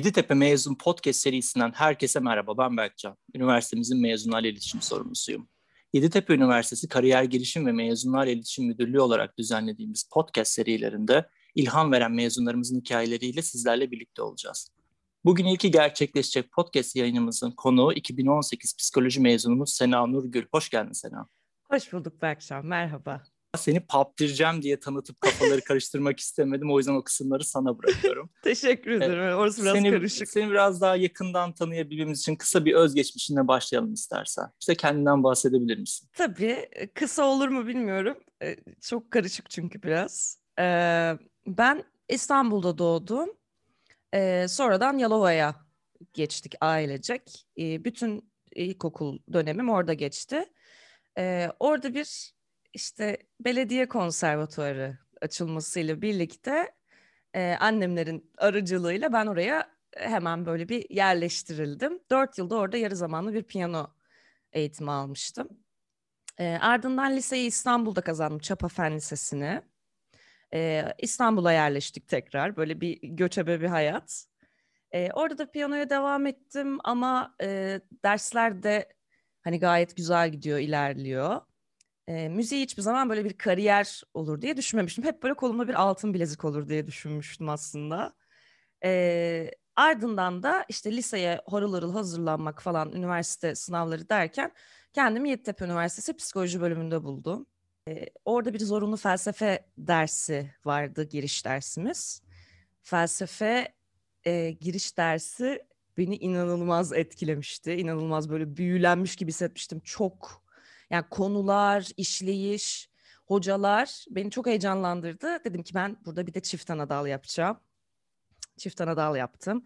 Yeditepe Mezun Podcast serisinden herkese merhaba. Ben Berkcan. Üniversitemizin mezunlarla iletişim sorumlusuyum. Yeditepe Üniversitesi Kariyer Gelişim ve Mezunlarla İletişim Müdürlüğü olarak düzenlediğimiz podcast serilerinde ilham veren mezunlarımızın hikayeleriyle sizlerle birlikte olacağız. Bugün ilki gerçekleşecek podcast yayınımızın konuğu 2018 psikoloji mezunumuz Sena Nurgül. Hoş geldin Sena. Hoş bulduk Berkcan, merhaba. Seni paptireceğim diye tanıtıp kafaları karıştırmak istemedim. O yüzden o kısımları sana bırakıyorum. Teşekkür ederim. Evet, Orası biraz seni, karışık. Seni biraz daha yakından tanıyabilmemiz için kısa bir özgeçmişinle başlayalım istersen. İşte kendinden bahsedebilir misin? Tabii. Kısa olur mu bilmiyorum. Çok karışık çünkü biraz. Ben İstanbul'da doğdum. Sonradan Yalova'ya geçtik ailecek. Bütün ilkokul dönemim orada geçti. Orada bir işte belediye konservatuarı açılmasıyla birlikte e, annemlerin aracılığıyla ben oraya hemen böyle bir yerleştirildim. Dört yılda orada yarı zamanlı bir piyano eğitimi almıştım. E, ardından liseyi İstanbul'da kazandım, Çapa Fen Lisesi'ni. E, İstanbul'a yerleştik tekrar, böyle bir göçebe bir hayat. E, orada da piyanoya devam ettim ama e, dersler de hani gayet güzel gidiyor, ilerliyor e, müziği hiçbir zaman böyle bir kariyer olur diye düşünmemiştim. Hep böyle kolumda bir altın bilezik olur diye düşünmüştüm aslında. E, ardından da işte liseye horul horul hazırlanmak falan, üniversite sınavları derken kendimi Yeditepe Üniversitesi Psikoloji bölümünde buldum. E, orada bir zorunlu felsefe dersi vardı, giriş dersimiz. Felsefe e, giriş dersi beni inanılmaz etkilemişti. İnanılmaz böyle büyülenmiş gibi hissetmiştim. Çok yani konular, işleyiş, hocalar beni çok heyecanlandırdı. Dedim ki ben burada bir de çift anadal yapacağım. Çift anadal yaptım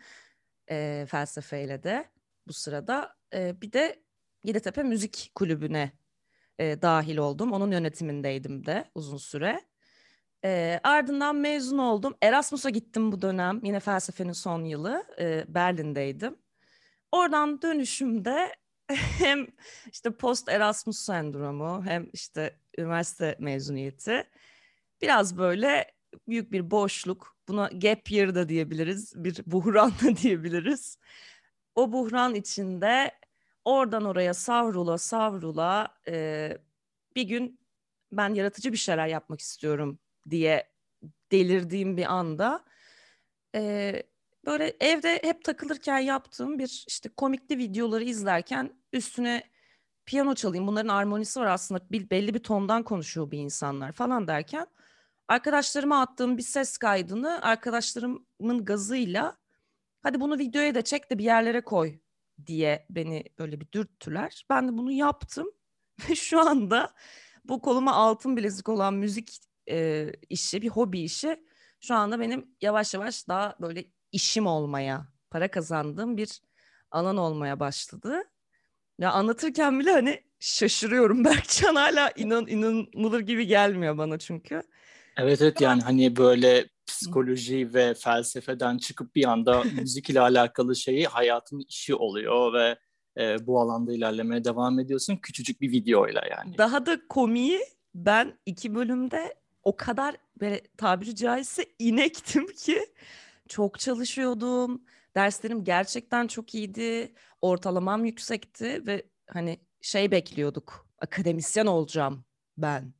e, felsefeyle de bu sırada. E, bir de Yeditepe Müzik Kulübü'ne e, dahil oldum. Onun yönetimindeydim de uzun süre. E, ardından mezun oldum. Erasmus'a gittim bu dönem. Yine felsefenin son yılı. E, Berlin'deydim. Oradan dönüşümde hem işte post Erasmus sendromu hem işte üniversite mezuniyeti. Biraz böyle büyük bir boşluk buna gap year da diyebiliriz bir buhran da diyebiliriz. O buhran içinde oradan oraya savrula savrula e, bir gün ben yaratıcı bir şeyler yapmak istiyorum diye delirdiğim bir anda e, böyle evde hep takılırken yaptığım bir işte komikli videoları izlerken üstüne piyano çalayım. Bunların armonisi var aslında. Bir, belli bir tondan konuşuyor bir insanlar falan derken arkadaşlarıma attığım bir ses kaydını arkadaşlarımın gazıyla hadi bunu videoya da çek de bir yerlere koy diye beni böyle bir dürttüler. Ben de bunu yaptım ve şu anda bu koluma altın bilezik olan müzik e, işi, bir hobi işi şu anda benim yavaş yavaş daha böyle işim olmaya, para kazandığım bir alan olmaya başladı. Ya anlatırken bile hani şaşırıyorum. Berkcan hala inan inanılır gibi gelmiyor bana çünkü. Evet evet yani hani böyle psikoloji ve felsefeden çıkıp bir anda müzik ile alakalı şeyi hayatın işi oluyor ve e, bu alanda ilerlemeye devam ediyorsun küçücük bir videoyla yani. Daha da komiği ben iki bölümde o kadar böyle tabiri caizse inektim ki çok çalışıyordum. Derslerim gerçekten çok iyiydi. Ortalamam yüksekti ve hani şey bekliyorduk. Akademisyen olacağım ben.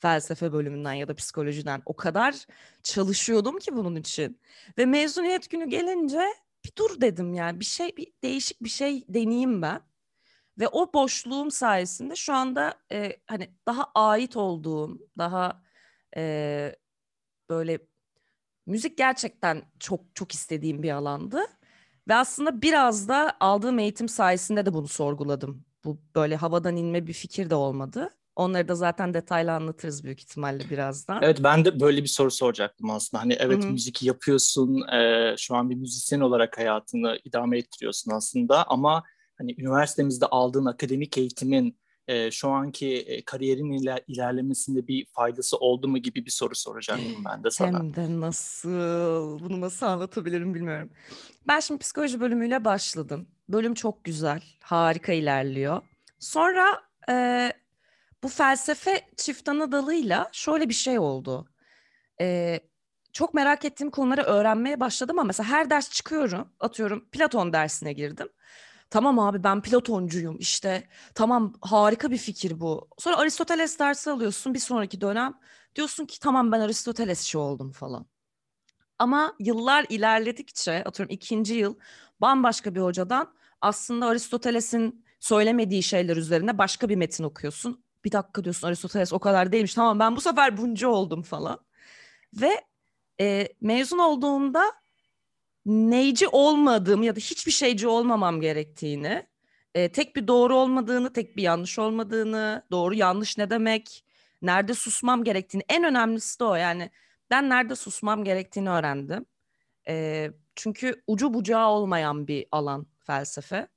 Felsefe bölümünden ya da psikolojiden. O kadar çalışıyordum ki bunun için. Ve mezuniyet günü gelince bir dur dedim yani. Bir şey, bir değişik bir şey deneyeyim ben. Ve o boşluğum sayesinde şu anda e, hani daha ait olduğum, daha e, böyle müzik gerçekten çok çok istediğim bir alandı. Ve aslında biraz da aldığım eğitim sayesinde de bunu sorguladım. Bu böyle havadan inme bir fikir de olmadı. Onları da zaten detaylı anlatırız büyük ihtimalle birazdan. Evet ben de böyle bir soru soracaktım aslında. Hani evet Hı-hı. müzik yapıyorsun, e, şu an bir müzisyen olarak hayatını idame ettiriyorsun aslında. Ama hani üniversitemizde aldığın akademik eğitimin e, şu anki e, kariyerin iler, ilerlemesinde bir faydası oldu mu gibi bir soru soracaktım ben de sana. Hem de nasıl, bunu nasıl anlatabilirim bilmiyorum. Ben şimdi psikoloji bölümüyle başladım. Bölüm çok güzel, harika ilerliyor. Sonra e, bu felsefe çift ana dalıyla şöyle bir şey oldu. E, çok merak ettiğim konuları öğrenmeye başladım ama mesela her ders çıkıyorum. Atıyorum Platon dersine girdim. Tamam abi ben Platoncuyum işte. Tamam harika bir fikir bu. Sonra Aristoteles dersi alıyorsun bir sonraki dönem. Diyorsun ki tamam ben Aristotelesçi oldum falan. Ama yıllar ilerledikçe atıyorum ikinci yıl bambaşka bir hocadan aslında Aristoteles'in söylemediği şeyler üzerine başka bir metin okuyorsun. Bir dakika diyorsun Aristoteles o kadar değilmiş. Tamam ben bu sefer buncu oldum falan. Ve e, mezun olduğumda neyci olmadığım ya da hiçbir şeyci olmamam gerektiğini, e, tek bir doğru olmadığını, tek bir yanlış olmadığını, doğru yanlış ne demek, nerede susmam gerektiğini, en önemlisi de o yani ben nerede susmam gerektiğini öğrendim. E, çünkü ucu bucağı olmayan bir alan felsefe.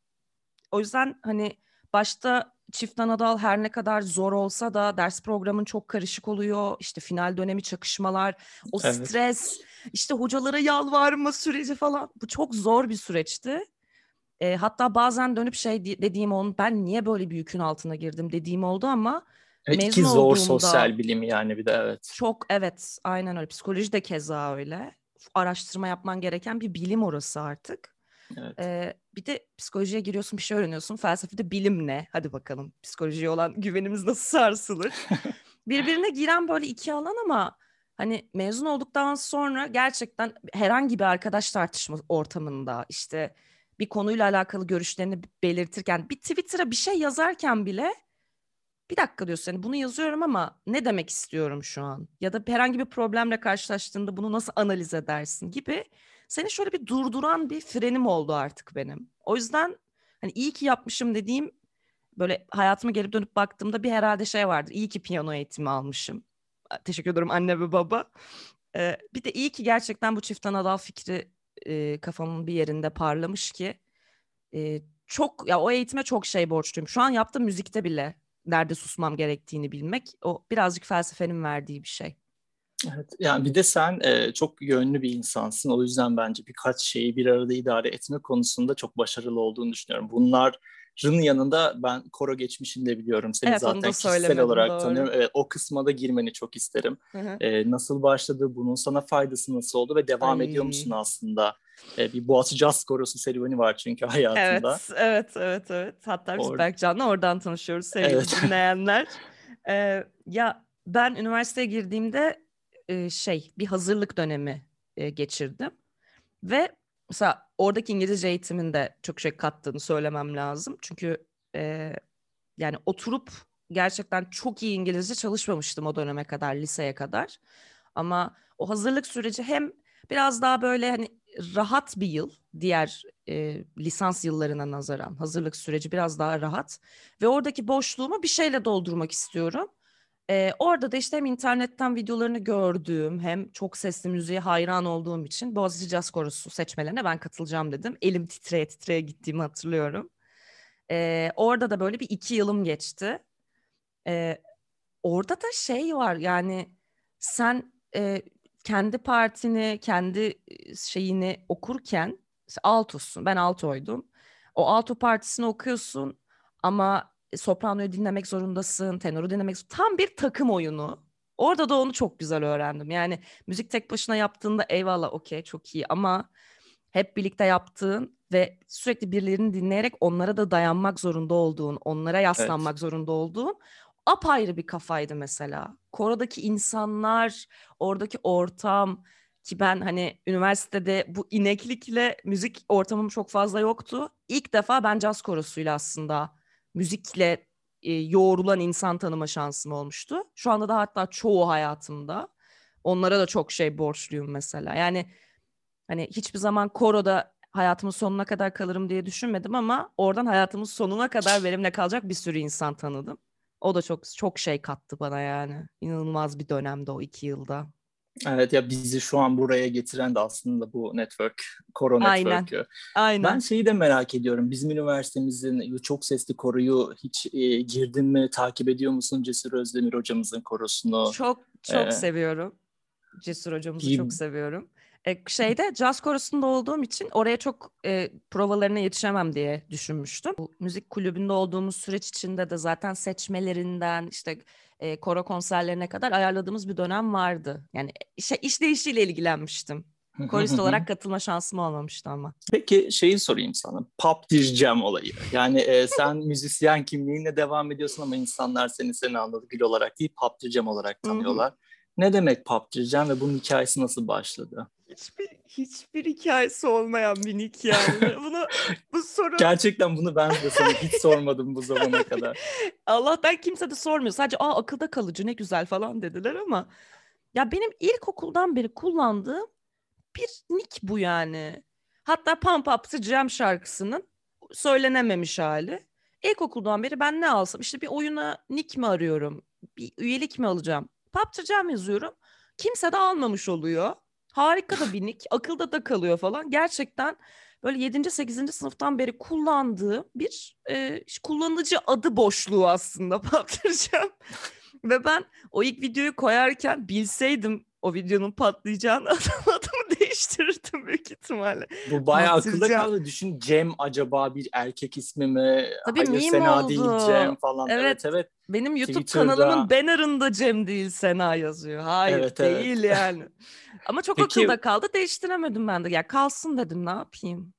O yüzden hani başta çift anadal her ne kadar zor olsa da ders programın çok karışık oluyor. İşte final dönemi çakışmalar, o evet. stres, işte hocalara yalvarma süreci falan. Bu çok zor bir süreçti. E, hatta bazen dönüp şey dediğim onun ben niye böyle bir yükün altına girdim dediğim oldu ama evet, mezun iki zor sosyal bilim yani bir de evet. Çok evet aynen öyle. Psikoloji de keza öyle. Araştırma yapman gereken bir bilim orası artık. Evet. Ee, bir de psikolojiye giriyorsun bir şey öğreniyorsun. Felsefede bilim ne? Hadi bakalım psikolojiye olan güvenimiz nasıl sarsılır? Birbirine giren böyle iki alan ama hani mezun olduktan sonra gerçekten herhangi bir arkadaş tartışma ortamında işte bir konuyla alakalı görüşlerini belirtirken bir Twitter'a bir şey yazarken bile bir dakika diyorsun hani bunu yazıyorum ama ne demek istiyorum şu an? Ya da herhangi bir problemle karşılaştığında bunu nasıl analiz edersin gibi seni şöyle bir durduran bir frenim oldu artık benim. O yüzden hani iyi ki yapmışım dediğim böyle hayatıma gelip dönüp baktığımda bir herhalde şey vardır. İyi ki piyano eğitimi almışım. Teşekkür ederim anne ve baba. Ee, bir de iyi ki gerçekten bu çift anadal fikri e, kafamın bir yerinde parlamış ki e, çok ya o eğitime çok şey borçluyum. Şu an yaptığım müzikte bile nerede susmam gerektiğini bilmek o birazcık felsefenin verdiği bir şey. Evet, yani bir de sen e, çok yönlü bir insansın. O yüzden bence birkaç şeyi bir arada idare etme konusunda çok başarılı olduğunu düşünüyorum. Bunların yanında ben koro geçmişini de biliyorum. Seni evet, zaten kişisel olarak doğru. tanıyorum. Evet, o kısma da girmeni çok isterim. E, nasıl başladı, bunun sana faydası nasıl oldu ve devam Ay. ediyor musun aslında? E, bir Boğaziçi Jazz Korosu serüveni var çünkü hayatında. Evet, evet, evet. evet. Hatta biz Or- Berkcan'la oradan tanışıyoruz sevgili evet. dinleyenler. ee, ya ben üniversiteye girdiğimde şey bir hazırlık dönemi geçirdim. Ve mesela oradaki İngilizce eğitiminde çok şey kattığını söylemem lazım. Çünkü e, yani oturup gerçekten çok iyi İngilizce çalışmamıştım o döneme kadar, liseye kadar. Ama o hazırlık süreci hem biraz daha böyle hani rahat bir yıl diğer e, lisans yıllarına nazaran hazırlık süreci biraz daha rahat ve oradaki boşluğumu bir şeyle doldurmak istiyorum. Ee, orada da işte hem internetten videolarını gördüğüm hem çok sesli müziğe hayran olduğum için Boğaziçi Jazz Korosu seçmelerine ben katılacağım dedim. Elim titreye titreye gittiğimi hatırlıyorum. Ee, orada da böyle bir iki yılım geçti. Ee, orada da şey var yani sen e, kendi partini, kendi şeyini okurken altosun. Ben altoydum. O alto partisini okuyorsun ama sopranoyu dinlemek zorundasın, tenoru dinlemek. Tam bir takım oyunu. Orada da onu çok güzel öğrendim. Yani müzik tek başına yaptığında eyvallah okey çok iyi ama hep birlikte yaptığın ve sürekli birilerini dinleyerek onlara da dayanmak zorunda olduğun, onlara yaslanmak evet. zorunda olduğun apayrı bir kafaydı mesela. Korodaki insanlar, oradaki ortam ki ben hani üniversitede bu ineklikle müzik ortamım çok fazla yoktu. İlk defa ben caz korosuyla aslında müzikle e, yoğrulan insan tanıma şansım olmuştu. Şu anda da hatta çoğu hayatımda onlara da çok şey borçluyum mesela. Yani hani hiçbir zaman koroda hayatımın sonuna kadar kalırım diye düşünmedim ama oradan hayatımın sonuna kadar benimle kalacak bir sürü insan tanıdım. O da çok çok şey kattı bana yani. İnanılmaz bir dönemde o iki yılda. Evet ya bizi şu an buraya getiren de aslında bu network, koro network'ü. Aynen. Aynen. Ben şeyi de merak ediyorum. Bizim üniversitemizin çok sesli koruyu hiç e, girdin mi, takip ediyor musun Cesur Özdemir hocamızın korosunu? Çok çok ee, seviyorum. Cesur hocamızı bir, çok seviyorum. E, şeyde caz korosunda olduğum için oraya çok e, provalarına yetişemem diye düşünmüştüm. Bu müzik kulübünde olduğumuz süreç içinde de zaten seçmelerinden işte e, koro konserlerine kadar ayarladığımız bir dönem vardı. Yani işe, işleyişiyle ilgilenmiştim. Korist olarak katılma şansım olmamıştı ama. Peki şeyi sorayım sana. Pop diyeceğim olayı. Yani e, sen müzisyen kimliğinle devam ediyorsun ama insanlar seni seni anladı gül olarak değil pop diyeceğim olarak tanıyorlar. ne demek pop diyeceğim ve bunun hikayesi nasıl başladı? Hiçbir hiçbir hikayesi olmayan bir nick yani. Bunu bu soru Gerçekten bunu ben de sana hiç sormadım bu zamana kadar. Allah'tan kimse de sormuyor. Sadece aa akılda kalıcı ne güzel falan dediler ama ya benim ilkokuldan beri kullandığım bir nick bu yani. Hatta Pump Up the Jam şarkısının söylenememiş hali. İlkokuldan beri ben ne alsam işte bir oyuna nick mi arıyorum? Bir üyelik mi alacağım? Pop the Jam yazıyorum. Kimse de almamış oluyor. Harika da bir nick. Akılda da kalıyor falan. Gerçekten böyle 7. 8. sınıftan beri kullandığı bir e, kullanıcı adı boşluğu aslında Jam. Ve ben o ilk videoyu koyarken bilseydim o videonun patlayacağını adımı değiştirirdim büyük ihtimalle. Bu bayağı akılda kaldı. Düşün Cem acaba bir erkek ismi mi? Tabii Hayır meme Sena oldu. değil Cem falan. Evet. Evet evet. Benim YouTube Twitter'da- kanalımın bannerında Cem değil Sena yazıyor. Hayır Evet, evet. değil yani. Ama çok Peki- akılda kaldı değiştiremedim ben de. Ya kalsın dedim ne yapayım.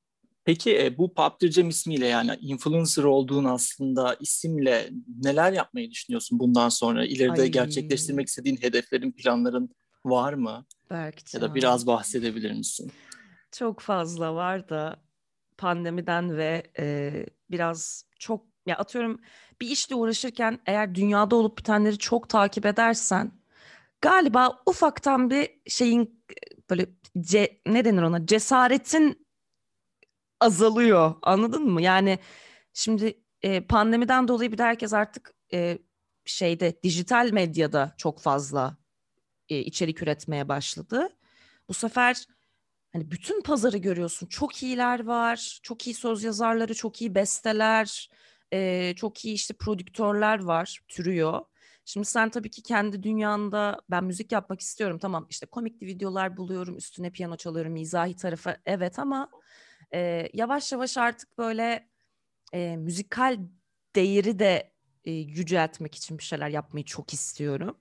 Peki e, bu Pop Cem ismiyle yani influencer olduğun aslında isimle neler yapmayı düşünüyorsun bundan sonra? İleride Ay. gerçekleştirmek istediğin hedeflerin, planların var mı? Belki Ya da biraz bahsedebilir misin? Çok fazla var da pandemiden ve e, biraz çok ya atıyorum bir işle uğraşırken eğer dünyada olup bitenleri çok takip edersen galiba ufaktan bir şeyin böyle ce, ne denir ona cesaretin azalıyor anladın mı? Yani şimdi e, pandemiden dolayı bir de herkes artık e, şeyde dijital medyada çok fazla e, içerik üretmeye başladı. Bu sefer hani bütün pazarı görüyorsun. Çok iyiler var, çok iyi söz yazarları, çok iyi besteler, e, çok iyi işte prodüktörler var, türüyor. Şimdi sen tabii ki kendi dünyanda ben müzik yapmak istiyorum. Tamam işte komikli videolar buluyorum, üstüne piyano çalıyorum, mizahi tarafı evet ama e, yavaş yavaş artık böyle e, müzikal değeri de e, yüceltmek için bir şeyler yapmayı çok istiyorum.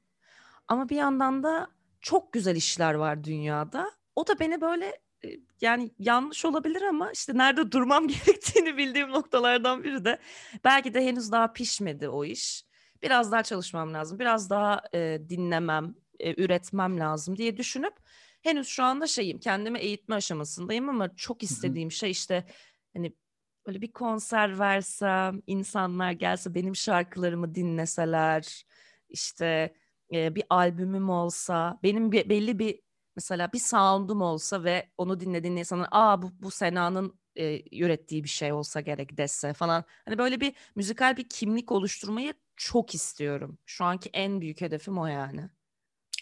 Ama bir yandan da çok güzel işler var dünyada. O da beni böyle e, yani yanlış olabilir ama işte nerede durmam gerektiğini bildiğim noktalardan biri de belki de henüz daha pişmedi o iş. Biraz daha çalışmam lazım, biraz daha e, dinlemem, e, üretmem lazım diye düşünüp henüz şu anda şeyim, kendimi eğitme aşamasındayım ama çok istediğim şey işte hani böyle bir konser versem, insanlar gelse benim şarkılarımı dinleseler, işte e, bir albümüm olsa, benim bir, belli bir mesela bir sound'um olsa ve onu dinlediğin insanın aa bu, bu Sena'nın e, ürettiği bir şey olsa gerek dese falan. Hani böyle bir müzikal bir kimlik oluşturmayı çok istiyorum. Şu anki en büyük hedefim o yani.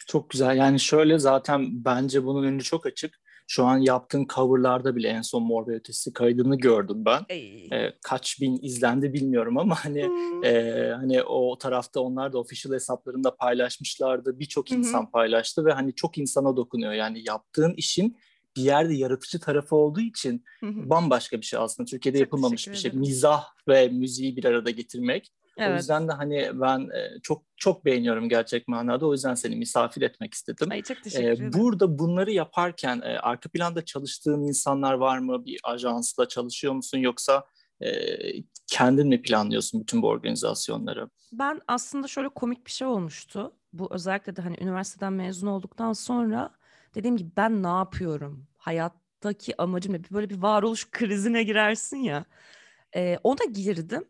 Çok güzel. Yani şöyle zaten bence bunun önü çok açık. Şu an yaptığın coverlarda bile en son Mor ve Ötesi kaydını gördüm ben. Ey. Ee, kaç bin izlendi bilmiyorum ama hani Hmm. e, hani o tarafta onlar da official hesaplarında paylaşmışlardı. Birçok insan paylaştı ve hani çok insana dokunuyor. Yani yaptığın işin bir yerde yaratıcı tarafı olduğu için bambaşka bir şey aslında. Türkiye'de Çok yapılmamış bir şey. Mizah ve müziği bir arada getirmek. O Evet. yüzden de hani ben e, çok çok beğeniyorum gerçek manada. O yüzden seni misafir etmek istedim. Ay çok teşekkür Ee, ederim. burada bunları yaparken e, arka planda çalıştığın insanlar var mı? Bir ajansla çalışıyor musun yoksa e, kendin mi planlıyorsun bütün bu organizasyonları? Ben aslında şöyle komik bir şey olmuştu. Bu özellikle de hani üniversiteden mezun olduktan sonra dediğim gibi ben ne yapıyorum? Hayattaki amacım ne? Böyle bir varoluş krizine girersin ya. Ee, ona girdim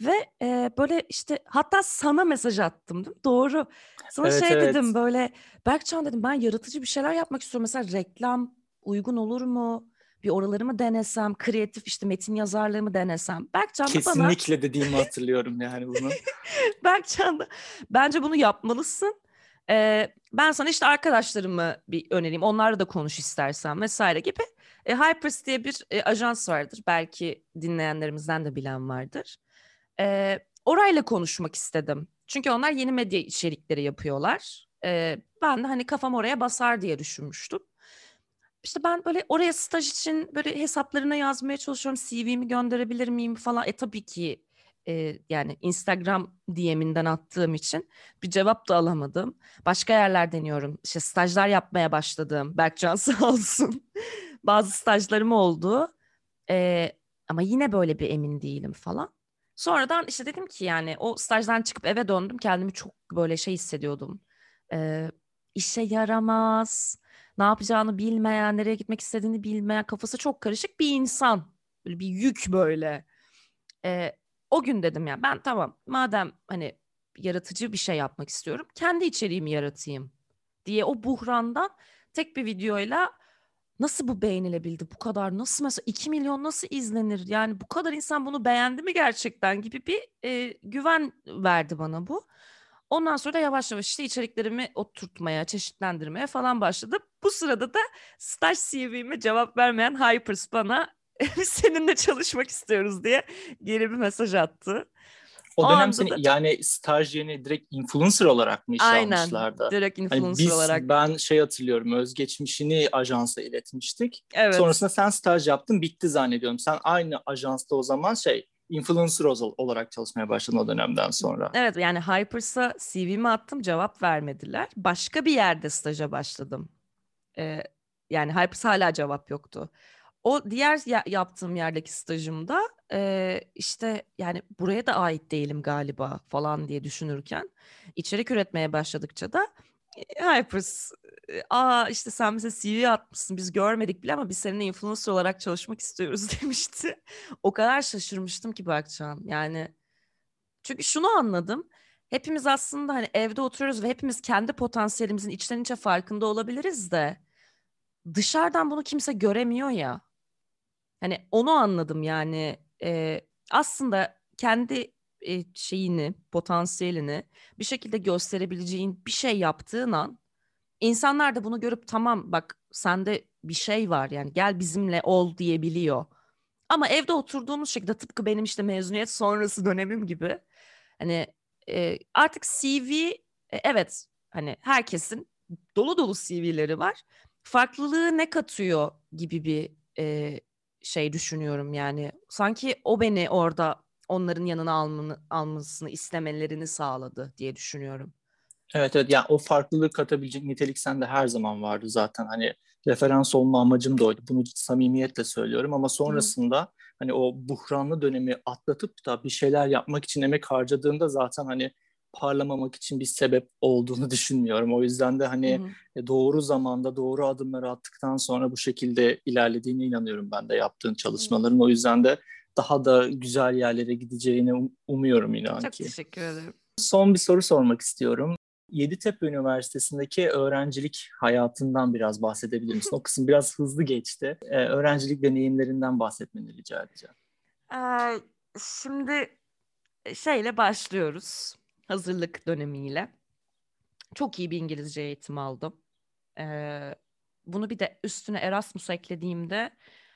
ve e, böyle işte hatta sana mesaj attım değil mi? Doğru. Sana Evet, şey evet. dedim böyle Berkcan dedim ben yaratıcı bir şeyler yapmak istiyorum. Mesela reklam uygun olur mu? Bir oraları mı denesem? Kreatif işte metin yazarlığı mı denesem? Berkcan da bana Kesinlikle dediğimi hatırlıyorum yani bunu. Berkcan da bence bunu yapmalısın. Ee, ben sana işte arkadaşlarımı bir önereyim. Onlarla da konuş istersen vesaire gibi. E, Hypers diye bir e, ajans vardır. Belki dinleyenlerimizden de bilen vardır. E, orayla konuşmak istedim. Çünkü onlar yeni medya içerikleri yapıyorlar. E, ben de hani kafam oraya basar diye düşünmüştüm. işte ben böyle oraya staj için böyle hesaplarına yazmaya çalışıyorum. CV'mi gönderebilir miyim falan. E tabii ki e, yani Instagram DM'inden attığım için bir cevap da alamadım. Başka yerler deniyorum. İşte stajlar yapmaya başladım. Berkcan sağ olsun. Bazı stajlarım oldu. E, ama yine böyle bir emin değilim falan. Sonradan işte dedim ki yani o stajdan çıkıp eve döndüm. Kendimi çok böyle şey hissediyordum. E, işe yaramaz, ne yapacağını bilmeyen, nereye gitmek istediğini bilmeyen, kafası çok karışık bir insan. Böyle bir yük böyle. E, o gün dedim ya ben tamam madem hani yaratıcı bir şey yapmak istiyorum kendi içeriğimi yaratayım diye o buhrandan tek bir videoyla nasıl bu beğenilebildi bu kadar nasıl mesela 2 milyon nasıl izlenir yani bu kadar insan bunu beğendi mi gerçekten gibi bir e, güven verdi bana bu. Ondan sonra da yavaş yavaş işte içeriklerimi oturtmaya, çeşitlendirmeye falan başladım. Bu sırada da staj CV'me cevap vermeyen Hypers bana seninle çalışmak istiyoruz diye geri bir mesaj attı. O, o dönem seni da... yani staj yerine direkt influencer olarak mı işe Aynen, almışlardı? direkt hani influencer hani biz, olarak. Ben şey hatırlıyorum özgeçmişini ajansa iletmiştik. Evet. Sonrasında sen staj yaptın bitti zannediyorum. Sen aynı ajansta o zaman şey influencer olarak çalışmaya başladın o dönemden sonra. Evet yani Hypers'a CV'mi attım cevap vermediler. Başka bir yerde staja başladım. Ee, yani Hypers hala cevap yoktu. O diğer ya- yaptığım yerdeki stajımda e, işte yani buraya da ait değilim galiba falan diye düşünürken içerik üretmeye başladıkça da e, Hypers aa işte sen bize CV atmışsın biz görmedik bile ama biz seninle influencer olarak çalışmak istiyoruz demişti. O kadar şaşırmıştım ki Berkcan yani çünkü şunu anladım hepimiz aslında hani evde oturuyoruz ve hepimiz kendi potansiyelimizin içten içe farkında olabiliriz de dışarıdan bunu kimse göremiyor ya. Hani onu anladım yani e, aslında kendi e, şeyini, potansiyelini bir şekilde gösterebileceğin bir şey yaptığın an insanlar da bunu görüp tamam bak sende bir şey var yani gel bizimle ol diyebiliyor. Ama evde oturduğumuz şekilde tıpkı benim işte mezuniyet sonrası dönemim gibi hani e, artık CV e, evet hani herkesin dolu dolu CV'leri var. Farklılığı ne katıyor gibi bir e, şey düşünüyorum yani. Sanki o beni orada onların yanına almanı, almasını istemelerini sağladı diye düşünüyorum. Evet evet yani o farklılık katabilecek nitelik sende her zaman vardı zaten hani referans olma amacım da oydu. Bunu samimiyetle söylüyorum ama sonrasında Hı. hani o buhranlı dönemi atlatıp da bir şeyler yapmak için emek harcadığında zaten hani parlamamak için bir sebep olduğunu düşünmüyorum. O yüzden de hani hı hı. E, doğru zamanda doğru adımları attıktan sonra bu şekilde ilerlediğine inanıyorum ben de yaptığın çalışmaların. Hı. O yüzden de daha da güzel yerlere gideceğini um- umuyorum inan Çok ki. Çok teşekkür ederim. Son bir soru sormak istiyorum. Yeditepe Üniversitesi'ndeki öğrencilik hayatından biraz bahsedebilir misin? O kısım biraz hızlı geçti. Ee, öğrencilik deneyimlerinden bahsetmeni rica edeceğim. Ee, şimdi şeyle başlıyoruz hazırlık dönemiyle. Çok iyi bir İngilizce eğitim aldım. Ee, bunu bir de üstüne Erasmus eklediğimde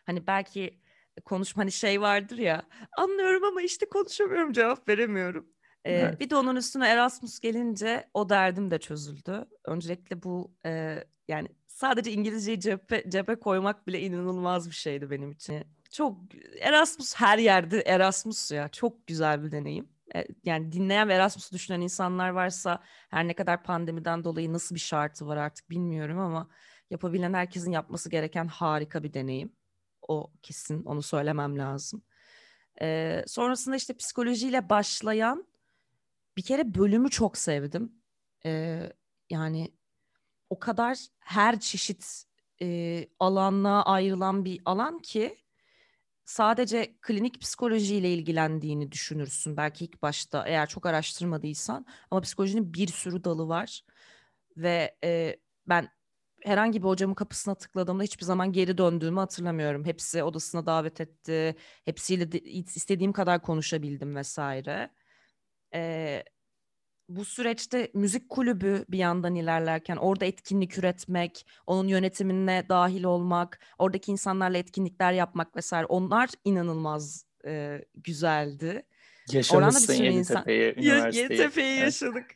hani belki konuşma hani şey vardır ya anlıyorum ama işte konuşamıyorum cevap veremiyorum. Ee, evet. Bir de onun üstüne Erasmus gelince o derdim de çözüldü. Öncelikle bu e, yani sadece İngilizceyi cebe, cebe koymak bile inanılmaz bir şeydi benim için. Çok Erasmus her yerde Erasmus ya çok güzel bir deneyim. E, yani dinleyen ve Erasmus'u düşünen insanlar varsa her ne kadar pandemiden dolayı nasıl bir şartı var artık bilmiyorum ama yapabilen herkesin yapması gereken harika bir deneyim. O kesin onu söylemem lazım. Ee, sonrasında işte psikolojiyle başlayan bir kere bölümü çok sevdim. Ee, yani o kadar her çeşit e, alanla ayrılan bir alan ki sadece klinik psikolojiyle ilgilendiğini düşünürsün belki ilk başta eğer çok araştırmadıysan ama psikolojinin bir sürü dalı var ve e, ben herhangi bir hocamın kapısına tıkladığımda hiçbir zaman geri döndüğümü hatırlamıyorum. Hepsi odasına davet etti. Hepsiyle de, istediğim kadar konuşabildim vesaire. Ee, bu süreçte müzik kulübü bir yandan ilerlerken orada etkinlik üretmek, onun yönetimine dahil olmak, oradaki insanlarla etkinlikler yapmak vesaire onlar inanılmaz e, güzeldi. Yaşamışsın Yeditepe'yi, üniversiteyi. Yeditepe'yi yaşadık.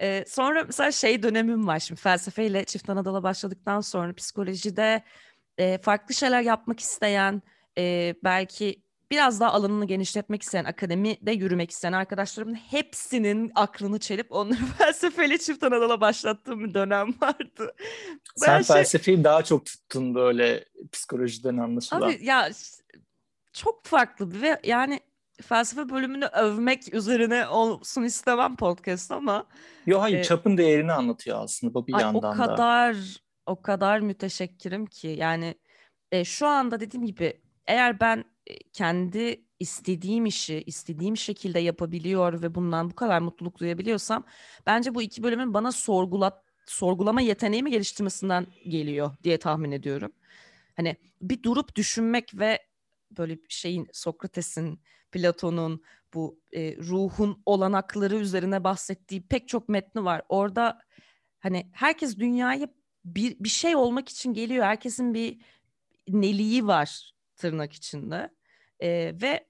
Ee, sonra mesela şey dönemim var şimdi felsefeyle çift anadala başladıktan sonra psikolojide e, farklı şeyler yapmak isteyen, e, belki biraz daha alanını genişletmek isteyen, akademide yürümek isteyen arkadaşlarımın hepsinin aklını çelip onları felsefeyle çift Anadolu'a başlattığım bir dönem vardı. Sen ben şey felsefeyi daha çok tuttun böyle psikolojiden anlaşılan. Abi ya çok farklı ve yani felsefe bölümünü övmek üzerine olsun istemem podcast ama. Yok hayır e, çapın değerini anlatıyor aslında bu bir ay, yandan da. O kadar o kadar müteşekkirim ki yani e, şu anda dediğim gibi eğer ben kendi istediğim işi istediğim şekilde yapabiliyor ve bundan bu kadar mutluluk duyabiliyorsam bence bu iki bölümün bana sorgulat sorgulama yeteneğimi geliştirmesinden geliyor diye tahmin ediyorum. Hani bir durup düşünmek ve böyle şeyin Sokrates'in, Platon'un bu e, ruhun olanakları üzerine bahsettiği pek çok metni var. Orada hani herkes dünyaya bir bir şey olmak için geliyor. Herkesin bir neliği var tırnak içinde. E, ve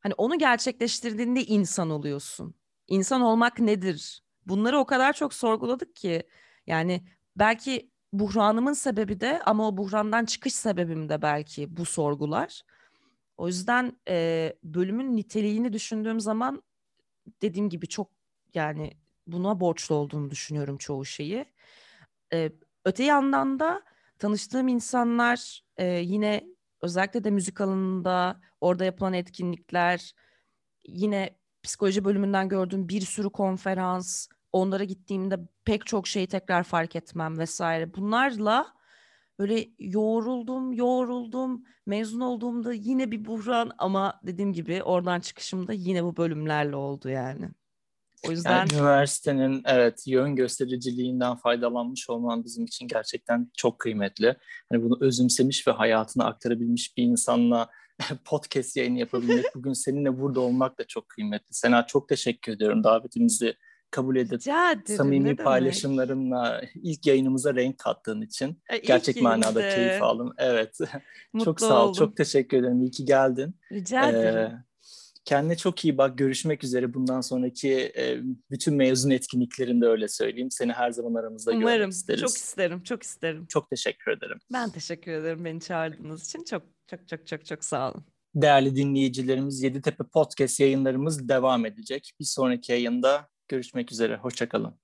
hani onu gerçekleştirdiğinde insan oluyorsun. İnsan olmak nedir? Bunları o kadar çok sorguladık ki yani belki buhranımın sebebi de ama o buhrandan çıkış sebebim de belki bu sorgular. O yüzden e, bölümün niteliğini düşündüğüm zaman dediğim gibi çok yani buna borçlu olduğunu düşünüyorum çoğu şeyi. E, öte yandan da tanıştığım insanlar e, yine özellikle de müzik alanında orada yapılan etkinlikler, yine psikoloji bölümünden gördüğüm bir sürü konferans, onlara gittiğimde pek çok şeyi tekrar fark etmem vesaire. Bunlarla böyle yoğruldum, yoğruldum. Mezun olduğumda yine bir buhran ama dediğim gibi oradan çıkışımda yine bu bölümlerle oldu yani. O yüzden yani üniversitenin evet yön göstericiliğinden faydalanmış olman bizim için gerçekten çok kıymetli. Hani bunu özümsemiş ve hayatına aktarabilmiş bir insanla podcast yayını yapabilmek, bugün seninle burada olmak da çok kıymetli. Sena çok teşekkür ediyorum davetimizi kabul edip samimi paylaşımlarınla ilk yayınımıza renk kattığın için. E, Gerçek manada keyif aldım. Evet. çok sağ ol. Oldum. Çok teşekkür ederim. İyi ki geldin. Rica ederim. Ee, Kendine çok iyi bak. Görüşmek üzere. Bundan sonraki e, bütün mezun etkinliklerinde öyle söyleyeyim. Seni her zaman aramızda Umarım. görmek isteriz. Çok isterim. Çok isterim. Çok teşekkür ederim. Ben teşekkür ederim beni çağırdığınız için. Çok çok çok çok çok sağ olun. Değerli dinleyicilerimiz Yeditepe Podcast yayınlarımız devam edecek. Bir sonraki yayında görüşmek üzere. Hoşçakalın.